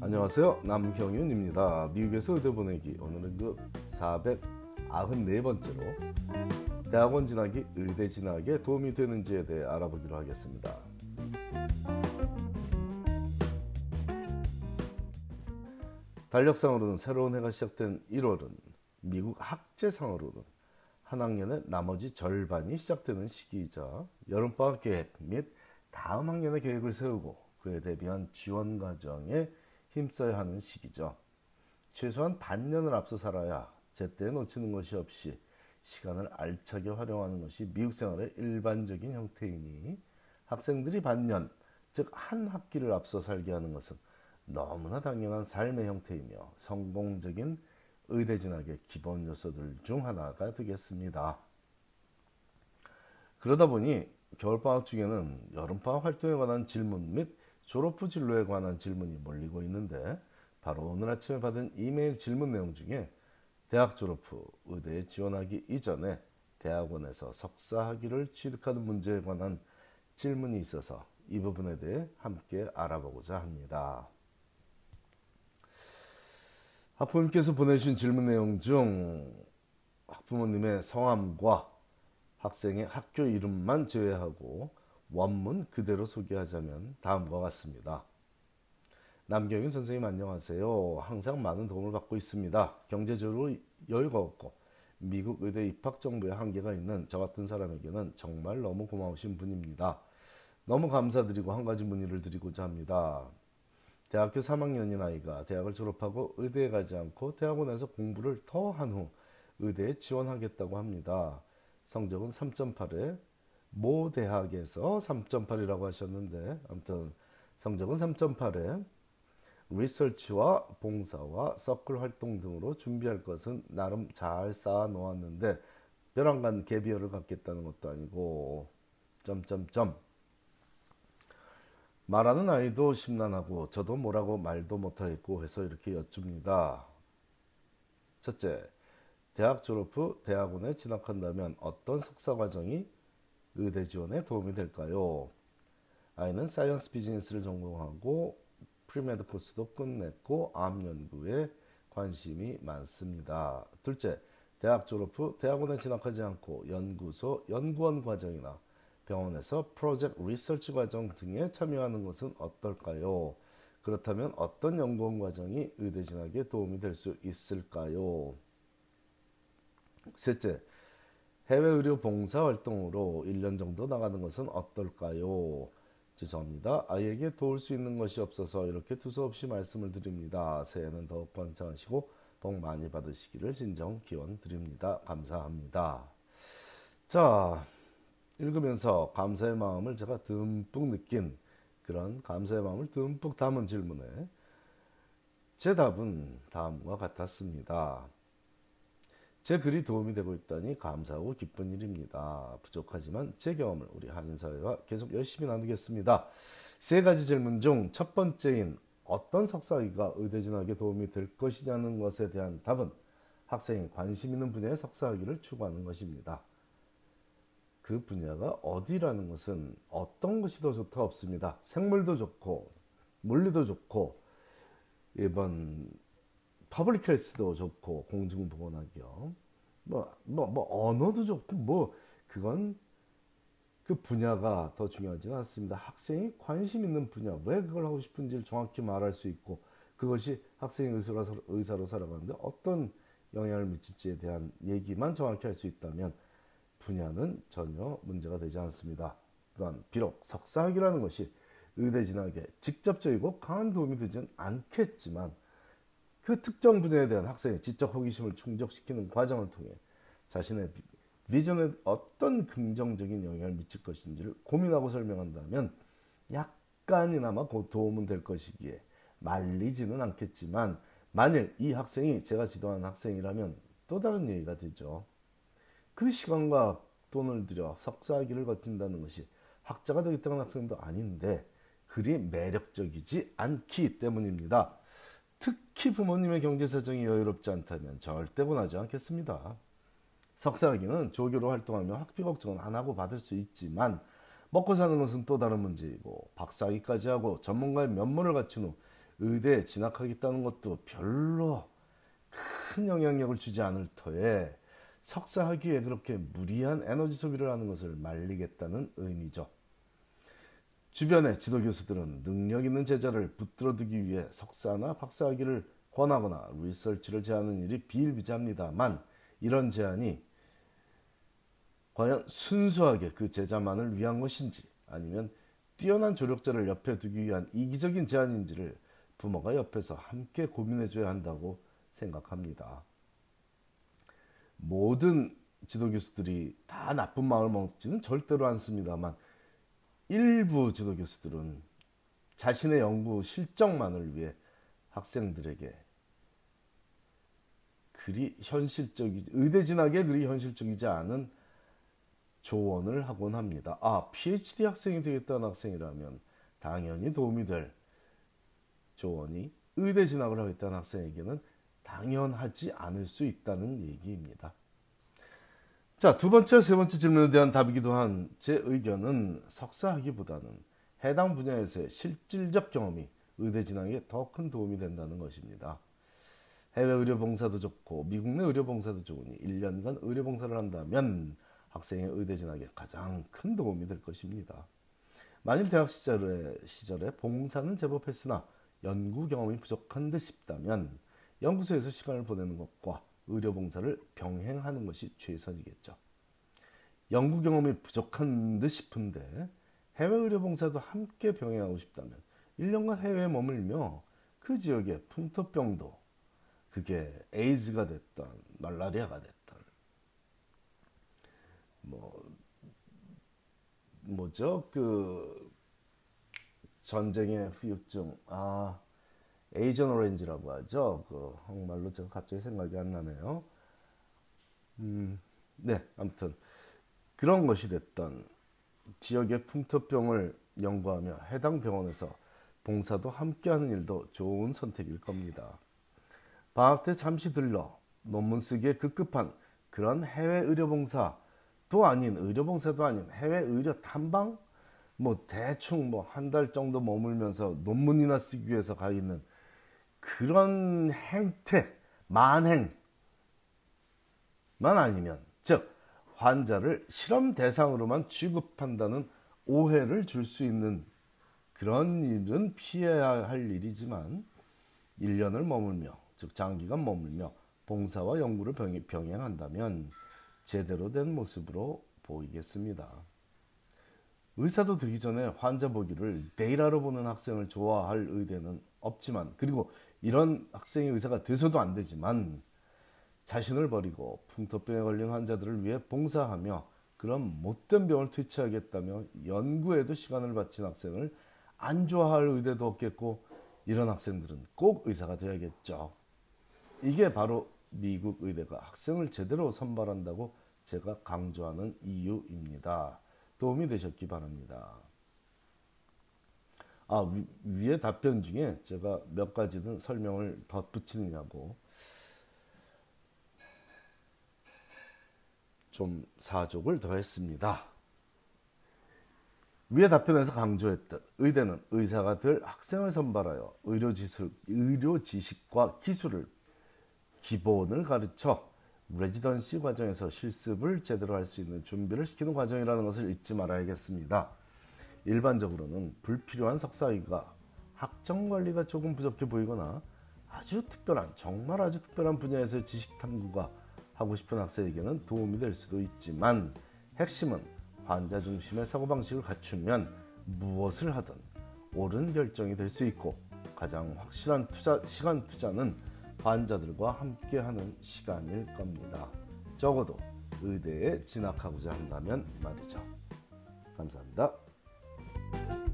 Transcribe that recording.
안녕하세요. 남경윤입니다. 미국에서 의대 보내기 오늘은 그 494번째로 대학원 진학이 의대 진학에 도움이 되는지에 대해 알아보기로 하겠습니다. 달력상으로는 새로운 해가 시작된 1월은 미국 학제상으로는 한 학년의 나머지 절반이 시작되는 시기이자 여름방학 계획 및 다음 학년의 계획을 세우고 그에 대비한 지원 과정에 힘써야 하는 시기죠. 최소한 반년을 앞서 살아야 제때 놓치는 것이 없이 시간을 알차게 활용하는 것이 미국 생활의 일반적인 형태이니 학생들이 반년, 즉 한 학기를 앞서 살게 하는 것은 너무나 당연한 삶의 형태이며 성공적인 의대 진학의 기본 요소들 중 하나가 되겠습니다. 그러다 보니 겨울방학 중에는 여름방학 활동에 관한 질문 및 졸업 후 진로에 관한 질문이 몰리고 있는데 바로 오늘 아침에 받은 이메일 질문 내용 중에 대학 졸업 후 의대에 지원하기 이전에 대학원에서 석사 학위를 취득하는 문제에 관한 질문이 있어서 이 부분에 대해 함께 알아보고자 합니다. 학부모님께서 보내주신 질문 내용 중 학부모님의 성함과 학생의 학교 이름만 제외하고 원문 그대로 소개하자면 다음과 같습니다. 남경윤 선생님 안녕하세요. 항상 많은 도움을 받고 있습니다. 경제적으로 여유가 없고 미국 의대 입학 정보에 한계가 있는 저 같은 사람에게는 정말 너무 고마우신 분입니다. 너무 감사드리고 한 가지 문의를 드리고자 합니다. 대학교 3학년인 아이가 대학을 졸업하고 의대에 가지 않고 대학원에서 공부를 더 한 후 의대에 지원하겠다고 합니다. 성적은 3.8에 모 대학에서 3.8이라고 하셨는데 아무튼 성적은 3.8에 리서치와 봉사와 서클 활동 등으로 준비할 것은 나름 잘 쌓아 놓았는데 벼랑간 개비어를 갖겠다는 것도 아니고 점점점 말하는 아이도 심란하고 저도 뭐라고 말도 못하겠고 해서 이렇게 여쭙니다. 첫째, 대학 졸업 후 대학원에 진학한다면 어떤 석사 과정이 의대 지원에 도움이 될까요? 아이는 science business를 전공하고 pre-med 코스도 끝냈고 암 연구에 관심이 많습니다. 둘째, 대학 졸업 후 대학원에 진학하지 않고 연구소, 연구원 과정이나 병원에서 프로젝트 리서치 과정 등에 참여하는 것은 어떨까요? 그렇다면 어떤 연구원 과정이 의대 진학에 도움이 될 수 있을까요? 셋째, 해외 의료 봉사 활동으로 1년 정도 나가는 것은 어떨까요? 죄송합니다. 아이에게 도울 수 있는 것이 없어서 이렇게 두서없이 말씀을 드립니다. 새해는 더욱 번창하시고 복 많이 받으시기를 진정 기원 드립니다. 감사합니다. 자, 읽으면서 감사의 마음을 제가 듬뿍 느낀 그런 감사의 마음을 듬뿍 담은 질문에 제 답은 다음과 같았습니다. 제 글이 도움이 되고 있다니 감사하고 기쁜 일입니다. 부족하지만 제 경험을 우리 한인사회와 계속 열심히 나누겠습니다. 세 가지 질문 중 첫 번째인 어떤 석사학위가 의대 진학에 도움이 될 것이냐는 것에 대한 답은 학생이 관심 있는 분야의 석사학위를 추구하는 것입니다. 그 분야가 어디라는 것은 어떤 것이 더 좋다 없습니다. 생물도 좋고 물리도 좋고 이번 public health도 좋고 공중 보건학이요. 뭐, 뭐, 뭐, 언어도 좋고, 뭐, 그건 그 분야가 더 중요하지는 않습니다. 학생이 관심 있는 분야, 왜 그걸 하고 싶은지를 정확히 말할 수 있고, 그것이 학생의 의사로, 의사로 살아가는데 어떤 영향을 미칠지에 대한 얘기만 정확히 할 수 있다면, 분야는 전혀 문제가 되지 않습니다. 또한, 비록 석사학위라는 것이 의대 진학에 직접적이고 강한 도움이 되지는 않겠지만, 그 특정 분야에 대한 학생의 지적 호기심을 충족시키는 과정을 통해 자신의 비전에 어떤 긍정적인 영향을 미칠 것인지를 고민하고 설명한다면 약간이나마 도움은 될 것이기에 말리지는 않겠지만 만일 이 학생이 제가 지도하는 학생이라면 또 다른 얘기가 되죠. 그 시간과 돈을 들여 석사학위를 거친다는 것이 학자가 되겠다는 학생도 아닌데 그리 매력적이지 않기 때문입니다. 특히 부모님의 경제 사정이 여유롭지 않다면 절대 권하지 않겠습니다. 석사학위는 조교로 활동하며 학비 걱정은 안 하고 받을 수 있지만 먹고 사는 것은 또 다른 문제이고 박사학위까지 하고 전문가의 면모를 갖춘 후 의대에 진학하겠다는 것도 별로 큰 영향력을 주지 않을 터에 석사하기에 그렇게 무리한 에너지 소비를 하는 것을 말리겠다는 의미죠. 주변의 지도 교수들은 능력 있는 제자를 붙들어두기 위해 석사나 박사학위를 권하거나 리서치를 제하는 일이 비일비재합니다만 이런 제안이 과연 순수하게 그 제자만을 위한 것인지 아니면 뛰어난 조력자를 옆에 두기 위한 이기적인 제안인지를 부모가 옆에서 함께 고민해줘야 한다고 생각합니다. 모든 지도 교수들이 다 나쁜 마음을 먹지는 절대로 않습니다만 일부 지도 교수들은 자신의 연구 실적만을 위해 학생들에게 그리 현실적이지 의대 진학에 그리 현실적이지 않은 조언을 하곤 합니다. 아, PhD 학생이 되겠다는 학생이라면 당연히 도움이 될 조언이 의대 진학을 하겠다는 학생에게는 당연하지 않을 수 있다는 얘기입니다. 자, 두 번째, 세 번째 질문에 대한 답이기도 한 제 의견은 석사하기보다는 해당 분야에서의 실질적 경험이 의대 진학에 더 큰 도움이 된다는 것입니다. 해외 의료 봉사도 좋고 미국 내 의료 봉사도 좋으니 1년간 의료 봉사를 한다면 학생의 의대 진학에 가장 큰 도움이 될 것입니다. 만일 대학 시절에, 시절에 봉사는 제법 했으나 연구 경험이 부족한 듯 싶다면 연구소에서 시간을 보내는 것과 의료 봉사를 병행하는 것이 최선이겠죠. 연구 경험이 부족한 듯 싶은데 해외 의료 봉사도 함께 병행하고 싶다면 1년간 해외에 머물며 그 지역의 풍토병도 그게 에이즈가 됐던 말라리아가 됐던 뭐 뭐죠 그 전쟁의 후유증 아 에이전 오렌지라고 하죠. 그 한국말로 제가 갑자기 생각이 안 나네요. 음, 네, 아무튼 그런 것이 됐던 지역의 풍토병을 연구하며 해당 병원에서 봉사도 함께하는 일도 좋은 선택일 겁니다. 방학 때 잠시 들러 논문 쓰기에 급급한 그런 해외 의료봉사 도 아닌 의료봉사도 아닌 해외 의료 탐방 뭐 대충 뭐 한 달 정도 머물면서 논문이나 쓰기 위해서 가 있는 그런 행태, 만행만 아니면, 즉, 환자를 실험 대상으로만 취급한다는 오해를 줄 수 있는 그런 일은 피해야 할 일이지만, 1년을 머물며, 즉, 장기간 머물며, 봉사와 연구를 병행한다면, 제대로 된 모습으로 보이겠습니다. 의사도 되기 전에 환자 보기를 데이라로 보는 학생을 좋아할 의대는 없지만 그리고 이런 학생의 의사가 돼서도 안 되지만 자신을 버리고 풍토병에 걸린 환자들을 위해 봉사하며 그런 못된 병을 퇴치하겠다며 연구에도 시간을 바친 학생을 안 좋아할 의대도 없겠고 이런 학생들은 꼭 의사가 되어야겠죠. 이게 바로 미국 의대가 학생을 제대로 선발한다고 제가 강조하는 이유입니다. 도움이 되셨기 바랍니다. 아, 위, 에 답변 중에 제가 몇 가지는 설명을 덧붙이느냐고 좀 사족을 더했습니다. 위에 답변에서 강조했듯 의대는 의사가 될 학생을 선발하여 의료 지식, 의료 지식과 기술을 기본을 가르쳐 레지던시 과정에서 실습을 제대로 할 수 있는 준비를 시키는 과정이라는 것을 잊지 말아야겠습니다. 일반적으로는 불필요한 석사학위가 학점 관리가 조금 부족해 보이거나 아주 특별한 정말 아주 특별한 분야에서 지식 탐구가 하고 싶은 학생에게는 도움이 될 수도 있지만 핵심은 환자 중심의 사고방식을 갖추면 무엇을 하든 옳은 결정이 될 수 있고 가장 확실한 투자, 시간 투자는 환자들과 함께하는 시간일 겁니다. 적어도 의대에 진학하고자 한다면 말이죠. 감사합니다. Thank you.